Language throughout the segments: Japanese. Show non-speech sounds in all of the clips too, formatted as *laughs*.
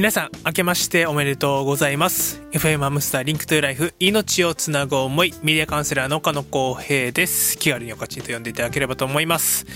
皆さん、明けましておめでとうございます。FM ハムスター Link to Life、命をつなぐ思い、メディアカウンセラーの岡野光平です。気軽におかちんと呼んでいただければと思います。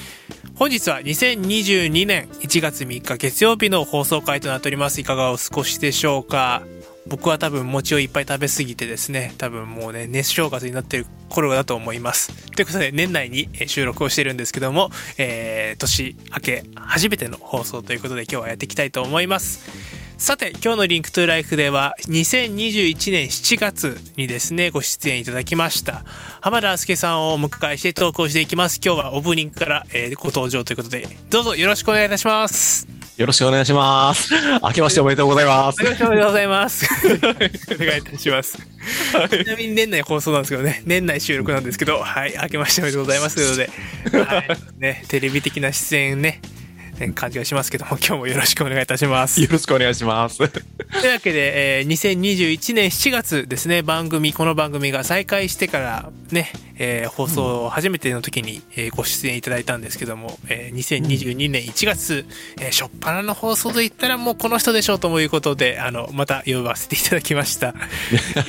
本日は2022年1月3日月曜日の放送回となっております。いかがお過ごしでしょうか？僕は多分餅をいっぱい食べ過ぎてですね、多分もうね、寝正月になってる頃だと思います。ということで、年内に収録をしてるんですけども、えー、年明け初めての放送ということで今日はやっていきたいと思います。さて、今日の Link to Life では、2021年7月にですね、ご出演いただきました、浜田介さんをお迎えして投稿していきます。今日はオープニングから、えーご登場ということで、どうぞよろしくお願いいたします。よろしくお願いします。明けましておめでとうございます。よろしくおめでとうございます。*laughs* お願いいたします。ちなみに年内放送なんですけどね、年内収録なんですけど、はい、明けましておめでとうございますということで、はい、ね、テレビ的な出演ね、ね感じがしますけども、今日もよろしくお願いいたします。よろしくお願いします。というわけで、えー2021年7月ですね、番組、この番組が再開してからね、えー放送初めての時に、えーご出演いただいたんですけども、えー2022年1月、えー初っ端の放送といったらもうこの人でしょうということで、あの、また呼ばせていただきました。*laughs* よ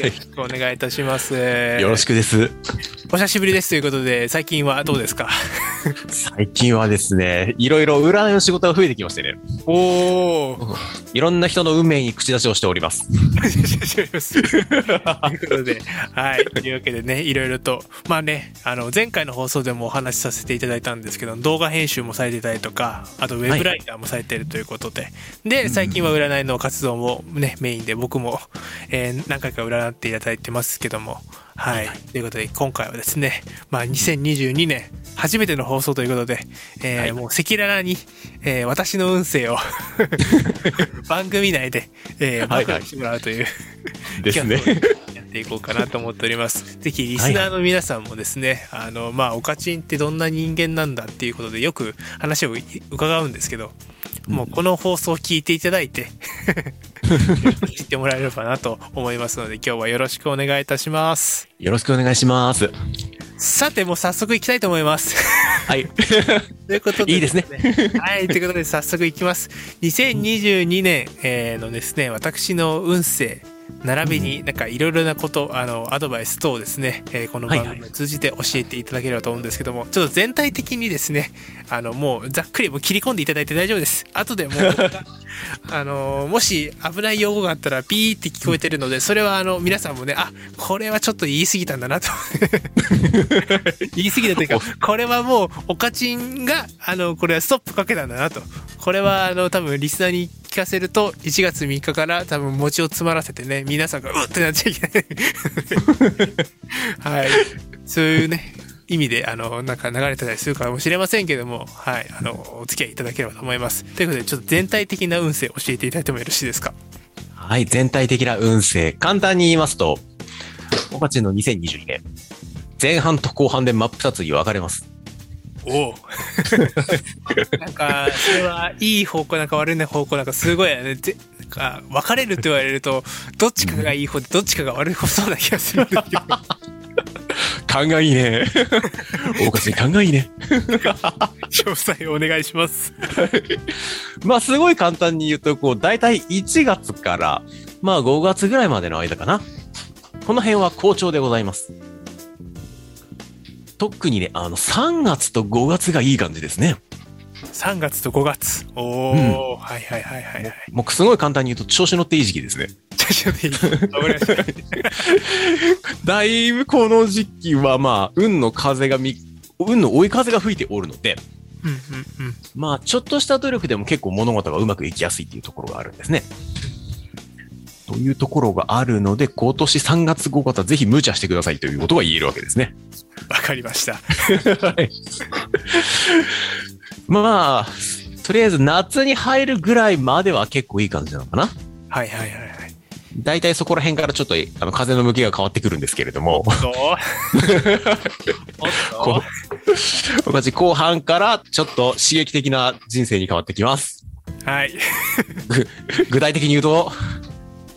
ろしくお願いいたします。よろしくです。お久しぶりですということで、最近はどうですか？*laughs* 最近はですね、いろいろ占いの仕事が増えてきましてね、おー。いろんな人の運命に口出しをしております。*laughs* ということで、はい。というわけでね、いろいろと、まあね、あの、前回の放送でもお話しさせていただいたんですけど、動画編集もされてたりとか、あとウェブライターもされてるということで、で、最近は占いの活動もね、メインで僕も、えー何回か占っていただいてますけども、はい。ということで、今回はですね、まあ、2022年、初めての放送ということで、えーはい。もう赤裸々に、えー私の運勢を *laughs* 番組内で、えー、してもらうという、ですね。ていこうかなと思っております。*laughs* ぜひリスナーの皆さんもですね、あの、まあ、オカチンってどんな人間なんだっていうことでよく話を伺うんですけど、もうこの放送を聞いていただいて、*laughs* 知ってもらえればなと思いますので、今日はよろしくお願いいたします。よろしくお願いします。さて、もう早速行きたいと思います。*laughs* はい。ということで、いいですね。はい、ということで早速いきます。2022年、えーのですね、私の運勢、並びになんかいろいろなこと、あの、アドバイス等をですね、えーこの番組を通じて教えていただければと思うんですけども、ちょっと全体的にですね、あの、もうざっくりもう切り込んでいただいて大丈夫です。後でもう、*laughs* あの、もし危ない用語があったらピーって聞こえてるので、それはあの、皆さんもね、あ、これはちょっと言い過ぎたんだなと。*laughs* 言い過ぎたというか、これはもう、おかちんが、あの、これはストップかけたんだなと。これは、あの、多分、リスナーに聞かせると、1月3日から多分、餅を詰まらせてね、皆さんが、うってなっちゃいけない。*laughs* はい。そういうね、意味で、あの、なんか流れてたりするかもしれませんけども、はい。あの、お付き合いいただければと思います。ということで、ちょっと全体的な運勢教えていただいてもよろしいですか？はい、全体的な運勢。簡単に言いますと、おかちの2022年、前半と後半で真っ二つに分かれます。おおなんかそれはいい方向なんか悪い方向なんかすごいよねぜなんか分かれるって言われるとどっちかがいい方でどっちかが悪い方そうな気がするんですけど勘がいいね。おかち勘がいいね。詳細お願いしますまあ、すごい簡単に言うと、こう、だいたい1月から、まあ、5月ぐらいまでの間かな。この辺は好調でございます。特にね、あの、3月と5月がいい感じですね。3月と5月。おお、うん。はいはいはいはいはい。もう、すごい簡単に言うと、調子乗っていい時期ですね。ちょっといい。*laughs* だいぶこの時期は、まあ、運の風がみ、運の追い風が吹いておるので、うんうんうん。まあ、ちょっとした努力でも結構物事がうまくいきやすいっていうところがあるんですね。というところがあるので、今年3月5月はぜひ無茶してくださいということが言えるわけですね。わかりました。まあ、とりあえず夏に入るぐらいまでは結構いい感じなのかな。はいはいはいはい。大体そこら辺からちょっとあの風の向きが変わってくるんですけれども、どうおっこと。僕たち後半からちょっと刺激的な人生に変わってきます。はい。ぐ *laughs* 具体的に言うと、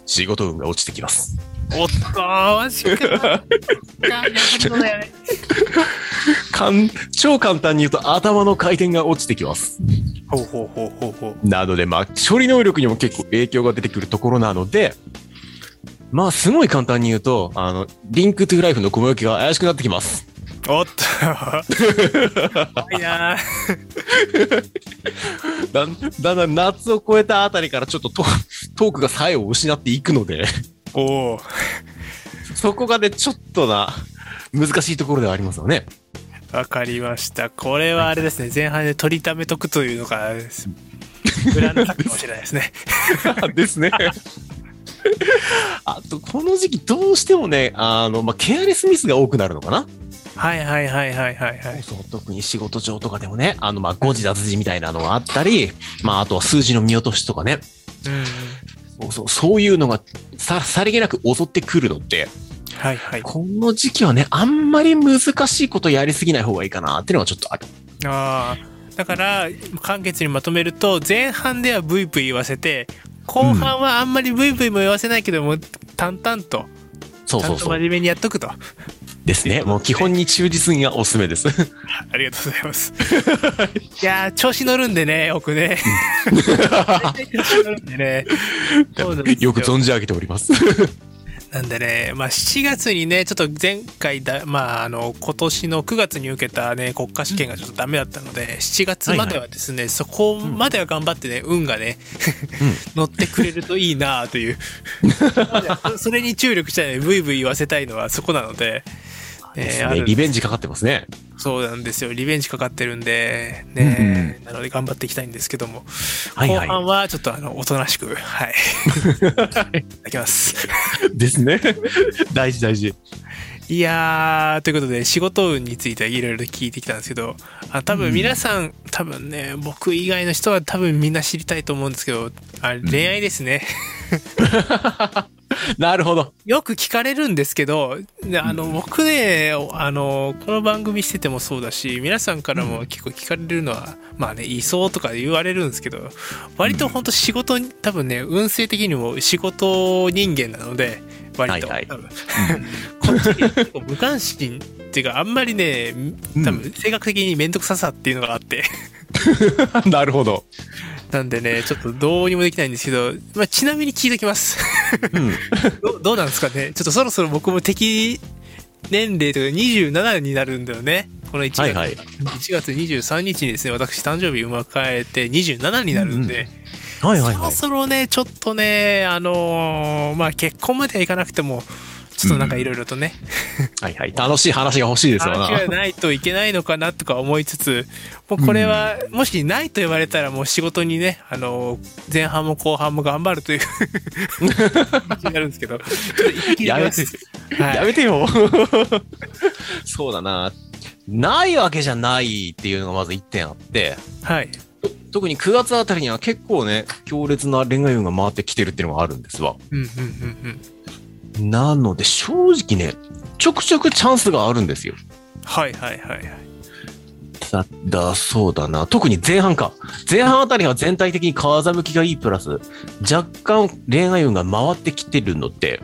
仕事運が落ちてきます。おっとマジかかん超簡単に言うと頭の回転が落ちてきます。ほうほうほうほうほう。なので、まあ、処理能力にも結構影響が出てくるところなので、まあ、すごい簡単に言うと、あの、リンクトゥライフの小麦が怪しくなってきます。おっと。怖いな *laughs* だんだんだん夏を超えたあたりからちょっとトトークが作用を失っていくので、おお。そこがね、ちょっとな、難しいところではありますよね。わかりました。これはあれですね。前半で取りためとくというのが、ブランド作かもしれないですね。*laughs* ですね。あと、この時期どうしてもね、あの、まあ、ケアレスミスが多くなるのかなはいはいはいはいはいはい。そう、特に仕事上とかでもね、あの、まあ、誤字脱字みたいなのがあったり、まあ、あとは数字の見落としとかね、うん。そうそう、そういうのがさ、さりげなく襲ってくるので、はいはい。この時期はね、あんまり難しいことやりすぎない方がいいかなっていうのがちょっとある。ああ。だから、簡潔にまとめると、前半ではブイブイ言わせて、後半はあんまりブイブイも言わせないけども、淡々と、そうそうそう。真面目にやっとくと。ですね。もう基本に忠実にがおすすめです。*laughs* ありがとうございます。*laughs* いやー、調子乗るんでね、僕ね。大体 *laughs* 調子乗るんでね。よく存じ上げております。なんでね、まあ、7月にね、ちょっと前回だ、まあ、あの、今年の9月に受けたね、国家試験がちょっとダメだったので、7月まではですね、そこまでは頑張ってね、運がね、乗ってくれるといいなという。*laughs* それに注力したいね、ブイブイ言わせたいのはそこなので、ね。えーあるリベンジかかってますね。そうなんですよ。リベンジかかってるんで、ね、なので頑張っていきたいんですけども、はいはい後半はちょっとあの、おとなしく、はい。*laughs* いただきます。ですね。大事大事。いやー、ということで、仕事運についてはいろいろ聞いてきたんですけど、あ多分皆さん、多分ね、僕以外の人は多分みんな知りたいと思うんですけど、あ恋愛ですね。*laughs* *laughs* なるほど。よく聞かれるんですけど、であの、僕ね、あの、この番組しててもそうだし、皆さんからも結構聞かれるのは、まあね、いそうとか言われるんですけど、割と本当仕事に、多分ね、運勢的にも仕事人間なので、割と。はいはい。多分。こっち結構無関心っていうか、あんまりね、多分性格的に面倒くささっていうのがあって、*laughs* なるほど。なんでね、ちょっとどうにもできないんですけど、まあ、ちなみに聞いときます。うん。*laughs* どどうなんですかね？ちょっとそろそろ僕も適年齢というか27になるんだよね。この1月,、はいはい1月23日にですね、私誕生日を迎えて27になるんで、はいはいはい。そろそろね、ちょっとね、あのーまあ結婚まではいかなくても、ちょっとなんかいろいろとね、はいはい。楽しい話が欲しいですよな。話がないといけないのかなとか思いつつ、もうこれは、もしないと言われたらもう仕事にね、あのー前半も後半も頑張るという気になるんですけど、*laughs* やめますはいやめてよ。*laughs* そうだな。ないわけじゃないっていうのがまず一点あって、はい。特に9月あたりには結構ね、強烈な恋愛運が回ってきてるっていうのがあるんですわ。うんうんうんうん。なので、正直ね、ちょくちょくチャンスがあるんですよ。はいはいはいはい。だ、だ、そうだな。特に前半か。前半あたりは全体的に風向きがいいプラス、若干恋愛運が回ってきてるので、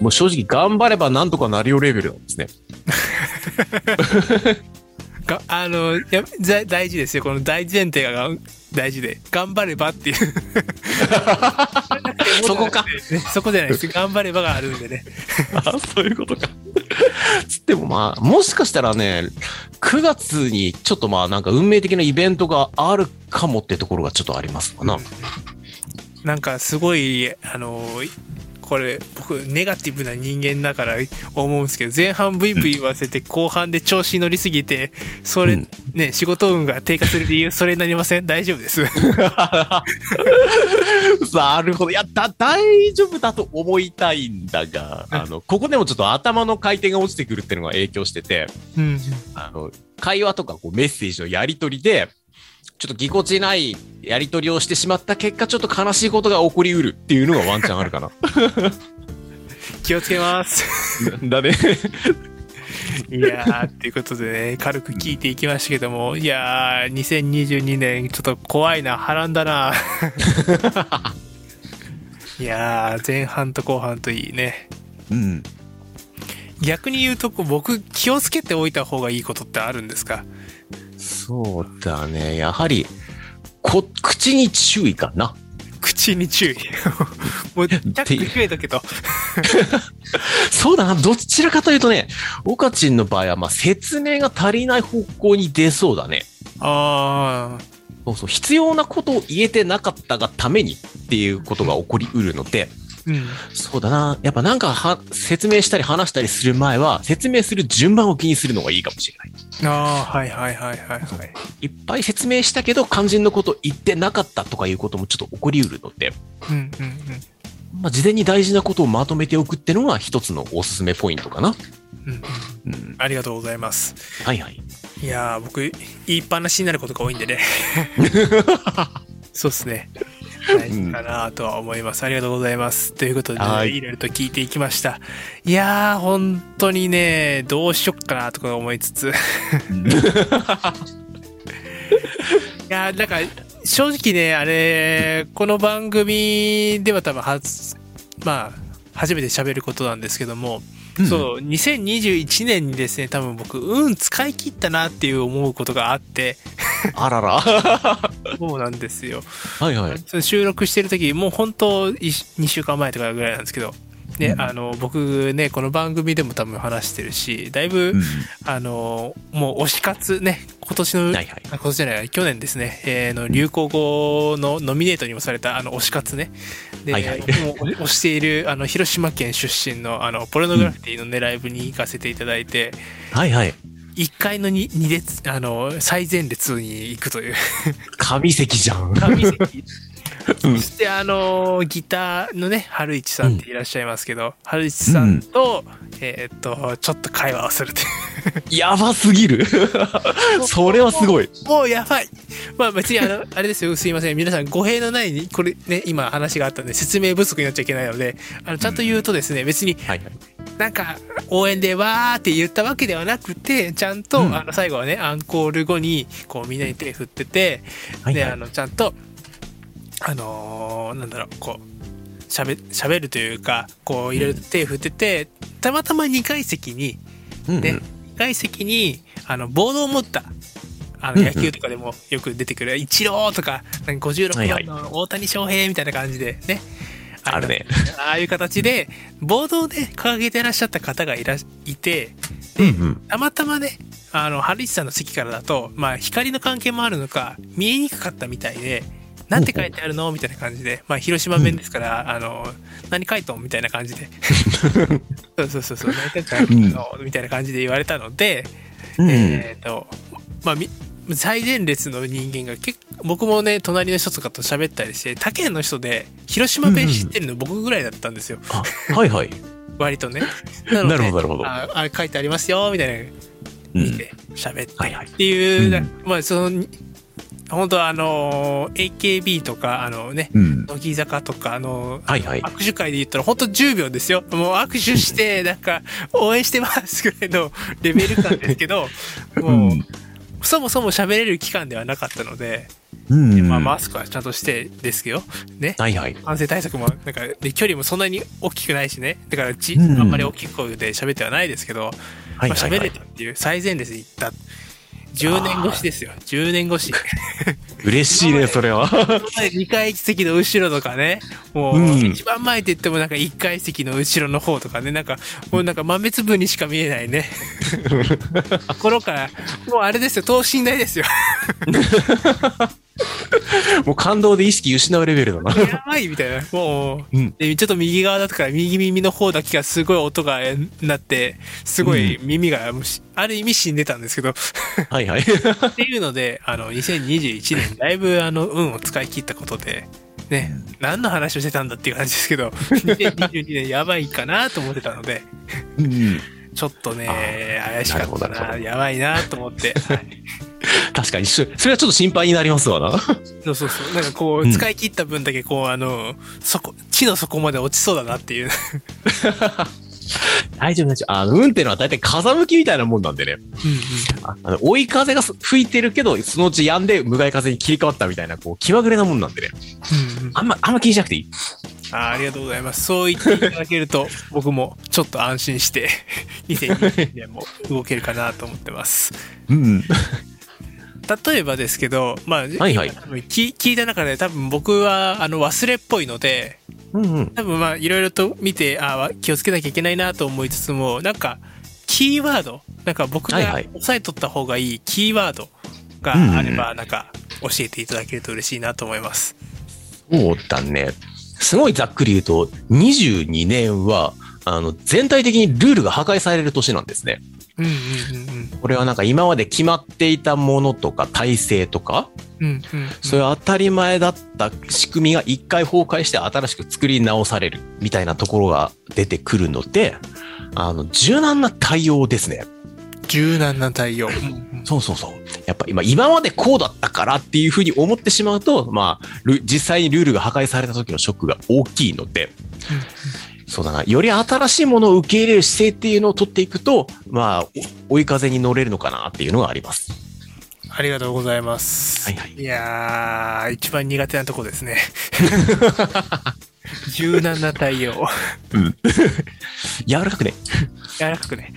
もう正直頑張ればなんとかなるよレベルなんですね。*laughs* があのやざ大事ですよこの大前提が大事で頑張ればっていう。*laughs* そこか。ねそこじゃないです。頑張ればがあるんでね。あ、そういうことか。つってもまあ、もしかしたらね、9月にちょっとまあなんか運命的なイベントがあるかもってところがちょっとありますかな。なんかすごいあのこれ僕ネガティブな人間だから思うんですけど前半ブイブイ言わせて後半で調子に乗りすぎてそれ、うん。ね仕事運が低下する理由それになりません？大丈夫です。*laughs* なるほど。いや、だ、大丈夫だと思いたいんだが、あの、ここでもちょっと頭の回転が落ちてくるっていうのが影響してて、うん。あの、会話とかこうメッセージのやり取りで、ちょっとぎこちないやり取りをしてしまった結果、ちょっと悲しいことが起こりうるっていうのがワンチャンあるかな。*laughs* 気をつけます *laughs* だね。いやー、っていうことでね、軽く聞いていきましたけども、いやー、2022年、ちょっと怖いな、波乱だな。*laughs* いやー、前半と後半といいね。うん。逆に言うと僕気をつけておいた方がいいことってあるんですか？そうだね。やはり、こ、口に注意かな。口に注意 *laughs* もうチャック増えとけと *laughs* そうだな。どちらかというとね、オカチンの場合は、まあ、説明が足りない方向に出そうだね。ああそうそう。必要なことを言えてなかったがためにっていうことが起こりうるので、うんそうだな。やっぱなんかは、説明したり話したりする前は、説明する順番を気にするのがいいかもしれない。ああはいはいはいはいはいいっぱい説明したけど、肝心のこと言ってなかったとかいうこともちょっと起こりうるので、うんうんうんまあ、事前に大事なことをまとめておくってのが一つのおすすめポイントかな。うん。ありがとうございますはいはい。いやー僕言いっぱなしになることが多いんでね *laughs* そうっすね大事かなとは思います、ありがとうございます。ということで、ね、はい。いろいろと聞いていきました。いやー本当にねどうしよっかなとか思いつつ。*laughs* いやーなんか正直ねあれこの番組では多分初まあ初めて喋ることなんですけども、そう2021年にですね多分僕運使い切ったなっていう思うことがあってあらら。*laughs* そうなんですよはいはい。収録してる時もう本当2週間前とかぐらいなんですけどね、あの僕ねこの番組でも多分話してるしだいぶ、あのもう推し活ね今年の、はいはい。あ今年じゃない去年ですね、えーの流行語のノミネートにもされたあの推し活ねで、はいはいもう推しているあの広島県出身のあのポルノグラフィティの、ねライブに行かせていただいてはいはい。1階の 2, 二列あの最前列に行くという神席じゃん。神席うんそしてあのギターのね春市さんっていらっしゃいますけど、春市さんと、えーっとちょっと会話をするっていうやばすぎる。*laughs* それはすごい。もうやばい。まあ別にあの、*laughs* あれですよ、すいません。皆さん語弊のないに、これね、今話があったんで説明不足になっちゃいけないので、あの、ちゃんと言うとですね、別にはいはい。なんか応援でわーって言ったわけではなくて、ちゃんと、うん。あの、最後はね、アンコール後に、こうみんなに手振ってて、で、はいはい。あの、ちゃんと、あのーなんだろう、こう、喋、喋るというか、こう、いろいろ手振ってて、たまたま2階席に、うんうん。で、2階席に、あの、ボードを持った、あの、うんうん。野球とかでもよく出てくる、イチローとか、なんか56番の大谷翔平みたいな感じでね。あるね。ああいう形で、ボードをね、掲げてらっしゃった方がいらいて、うんうん。たまたまね、あの、春市さんの席からだと、まあ、光の関係もあるのか、見えにくかったみたいで、なんて書いてあるのみたいな感じで、まあ、広島弁ですから、あの、何書いとんみたいな感じで。*laughs* そうそうそうそう、何書いてあるのみたいな感じで言われたので、うんえっ、と、まあ、み最前列の人間が結構僕もね隣の人とかと喋ったりして他県の人で広島弁知ってるの僕ぐらいだったんですよ、あ、はいはい。*laughs* 割とね *laughs* なるほどなるほど。ああ書いてありますよみたいなうん。見て喋ってっていう、うんなまあその本当はあの AKB とかあのねうん。乃木坂とかあのはいはい。握手会で言ったら本当10秒ですよもう握手してなんか応援してますぐらいのレベル感ですけど *laughs* もう、そもそも喋れる期間ではなかったので、うん。まあ、マスクはちゃんとしてですけどね。はいはい。感染対策もなんかで距離もそんなに大きくないしね。だからち、うんあんまり大きい声で喋ってはないですけど、ははいはい。喋れたっていう最前列に行った10年越しですよ。10年越し。*laughs* 嬉しいね、それは。2階席の後ろとかねもううん。一番前って言ってもなんか1階席の後ろの方とかねなんかもうなんか豆粒にしか見えないね。*laughs* 頃からもうあれですよ等身大ですよ *laughs* *laughs* もう感動で意識失うレベルだな。やばいみたいなもううん。でちょっと右側だったから右耳の方だけがすごい音がなってすごい耳がもうしある意味死んでたんですけどっ *laughs* はいはい。*laughs* ていうのであの2021年だいぶあの運を使い切ったことでね何の話をしてたんだっていう感じですけど2022年やばいかなと思ってたのでうん。ちょっとねあ怪しかったななやばいなと思って、はい *laughs* 確かに、そそれはちょっと心配になりますわな。そうそうそうなんかこううん使い切った分だけこうあの底地の底まで落ちそうだなっていう *laughs* 大丈夫大丈夫。あの、運ってのは大体風向きみたいなもんなんでね。ああの追い風が吹いてるけど、そのうち止んで向かい風に切り替わったみたいな、こう、気まぐれなもんなんでね。うんうんあんま、あんま気にしなくていい。あありがとうございます。そう言っていただけると、*laughs* 僕もちょっと安心して、2020年も動けるかなと思ってます。うん。例えばですけど、まあ、はいはい聞聞いた中で多分僕はあの忘れっぽいので、うんうん。多分まあいろいろと見て、ああ、気をつけなきゃいけないなと思いつつも、なんか、キーワード、なんか僕が押さえとった方がいいキーワードがあれば、なんか教えていただけると嬉しいなと思います。そうだね。すごいざっくり言うと、22年は、あの、全体的にルールが破壊される年なんですね。うんうんうんこれはなんか今まで決まっていたものとか体制とか、うん。うんう。そういう当たり前だった仕組みが一回崩壊して新しく作り直されるみたいなところが出てくるので、あの、柔軟な対応ですね。柔軟な対応。そうそうそう。やっぱ今、今までこうだったからっていうふうに思ってしまうと、まあ、ル実際にルールが破壊された時のショックが大きいので、そうだな、より新しいものを受け入れる姿勢っていうのを取っていくと、まあ、お追い風に乗れるのかなっていうのがあります。ありがとうございます。はいはいいやー、一番苦手なとこですね。*laughs* 柔軟な対応。うん。柔らかくね。柔らかくね。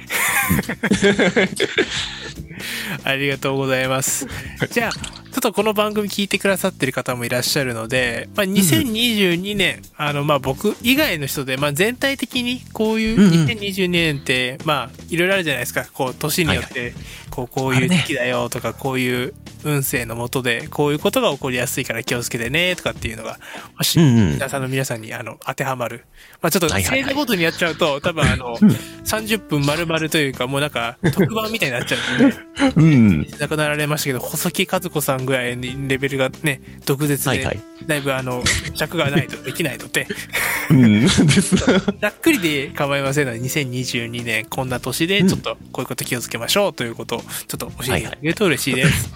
*laughs* ありがとうございます。じゃあ、ちょっとこの番組聞いてくださってる方もいらっしゃるので、まあ、2022年、あの、まあ、僕以外の人で、まあ、全体的にこういううんうん2022年って、まあ、いろいろあるじゃないですか。こう、年によって、こう、こういう時期だよとか、こういう運勢のもとで、こういうことが起こりやすいから気をつけてね、とかっていうのが、もし、うんうん皆さんの皆さんに、あの、当てはまる。まあ、ちょっと、星座ごとにやっちゃうと、多分あの、30分丸々というか、もうなんか、特番みたいになっちゃうんで、うん。亡くなられましたけど、細木和子さんぐらいにレベルがね、毒舌で、はいはい。だいぶあの、尺がないとできないので、うん。です。*laughs* ざっくりで構いませんので、2022年こんな年で、ちょっとこういうこと気をつけましょうということを、ちょっと教えていただけると嬉しいです。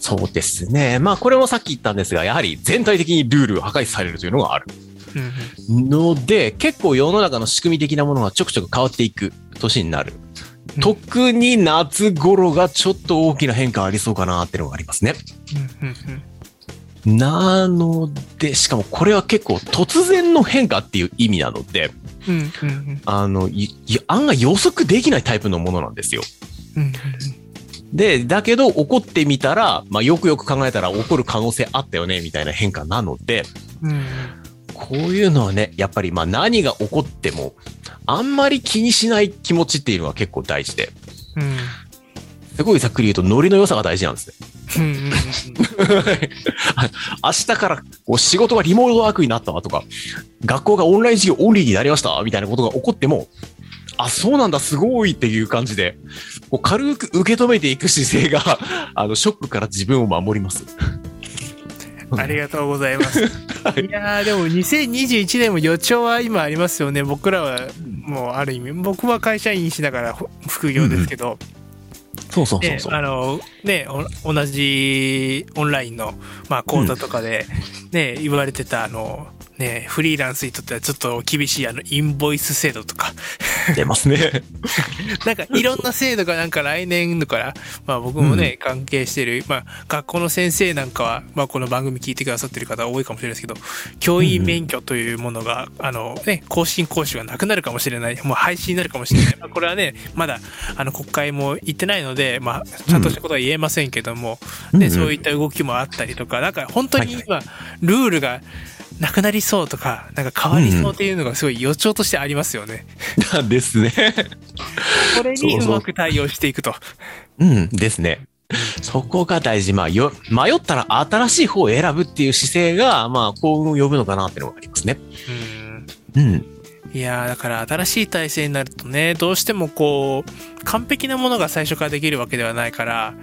そうですね。まあ、これもさっき言ったんですが、やはり全体的にルールが破壊されるというのがある。ので、結構世の中の仕組み的なものがちょくちょく変わっていく年になる。特に夏頃がちょっと大きな変化ありそうかなっていうのがありますね。なので、しかもこれは結構突然の変化っていう意味なので、あの、案外予測できないタイプのものなんですよ。で、だけど起こってみたら、まあよくよく考えたら起こる可能性あったよね、みたいな変化なので、こういうのはね、やっぱりまあ何が起こっても、あんまり気にしない気持ちっていうのは結構大事で、うんすごいざっくり言うとノリの良さが大事なんですね。*laughs* 明日からこう仕事がリモートワークになったわとか、学校がオンライン授業オンリーになりましたみたいなことが起こっても、あ、そうなんだ、すごいっていう感じで、こう軽く受け止めていく姿勢が、あの、ショックから自分を守ります。ありがとうございます。いはいやーでも2021年も予兆は今ありますよね。僕らはもうある意味、僕は会社員しながらほ副業ですけど、そうそうそうねそう。あのねお同じオンラインの、まあ、講座とかで、ね言われてたあの、ね、フリーランスにとってはちょっと厳しいあのインボイス制度とか出ますね。*laughs* なんかいろんな制度がなんか来年度から、まあ、僕もね、関係してる、まあ、学校の先生なんかは、まあ、この番組聞いてくださってる方多いかもしれないですけど教員免許というものが、あのね、更新講習がなくなるかもしれない。もう廃止になるかもしれない、*laughs* まあ、これはねまだあの国会も行ってないので、まあ、ちゃんとしたことは言えませんけども、ね、うんうん。そういった動きもあったりとかなんか本当に今、ルールがなくなりそうとかなんか変わりそうっていうのがすごい予兆としてありますよね。*laughs* ですね。これにうまく対応していくと。うん、ですね。そこが大事。まあ、よ、迷ったら新しい方を選ぶっていう姿勢が、まあ、幸運を呼ぶのかなっていうのがありますね。うんうん。いやーだから新しい体制になるとねどうしてもこう完璧なものが最初からできるわけではないから、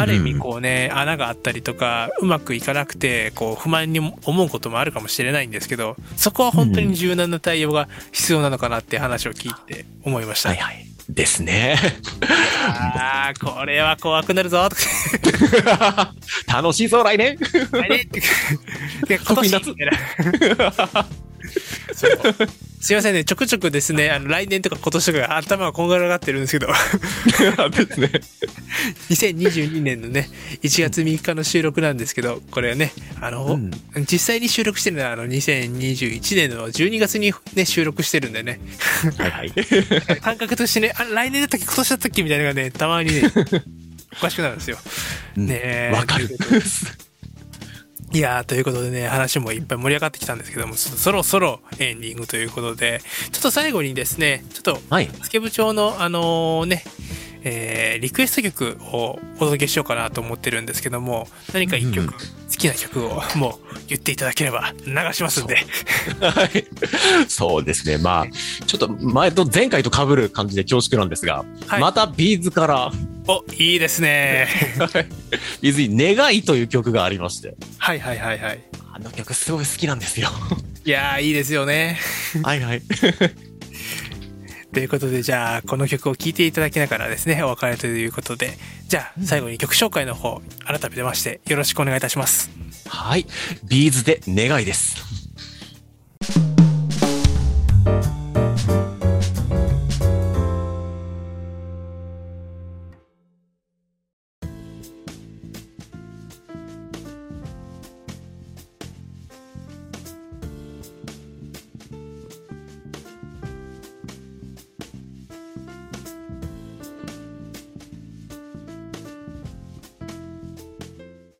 ある意味こうね穴があったりとかうまくいかなくてこう不満に思うこともあるかもしれないんですけどそこは本当に柔軟な対応が必要なのかなって話を聞いて思いました、はいはい。ですね。あーこれは怖くなるぞ *laughs* 楽しいぞ、来年。あれ？ってで今年 *laughs* すいませんね、ちょくちょくですね、あの、来年とか今年とかが頭がこんがらがってるんですけど、ですね。*laughs* 2022年のね、1月3日の収録なんですけど、これはね、あの、うん。実際に収録してるのは、あの、2021年の12月にね、収録してるんでね、はいはい。*laughs* 感覚としてね、あ、来年だったっけ、今年だったっけ？みたいなのがね、たまにね、*laughs* おかしくなるんですよ。うん。ねえ。わかる。いやー、ということでね、話もいっぱい盛り上がってきたんですけども、そそろそろエンディングということで、ちょっと最後にですね、ちょっと、はい。スケ部長の、あのね、えーリクエスト曲をお届けしようかなと思ってるんですけども、何か一曲、うん好きな曲をもう言っていただければ流しますんで。はい。そうですね。まあ、ちょっと前と前回と被る感じで恐縮なんですが、はいまた B'z から、お、いいですね。 B'z に願いという曲がありまして、はいはいはいはい。あの曲すごい好きなんですよ。いやー、いいですよね。はいはい。ということで、じゃあ、この曲を聴いていただきながらですね、お別れということで、じゃあ、最後に曲紹介の方、改めてまして、よろしくお願いいたします。はい。ビーズで願いです。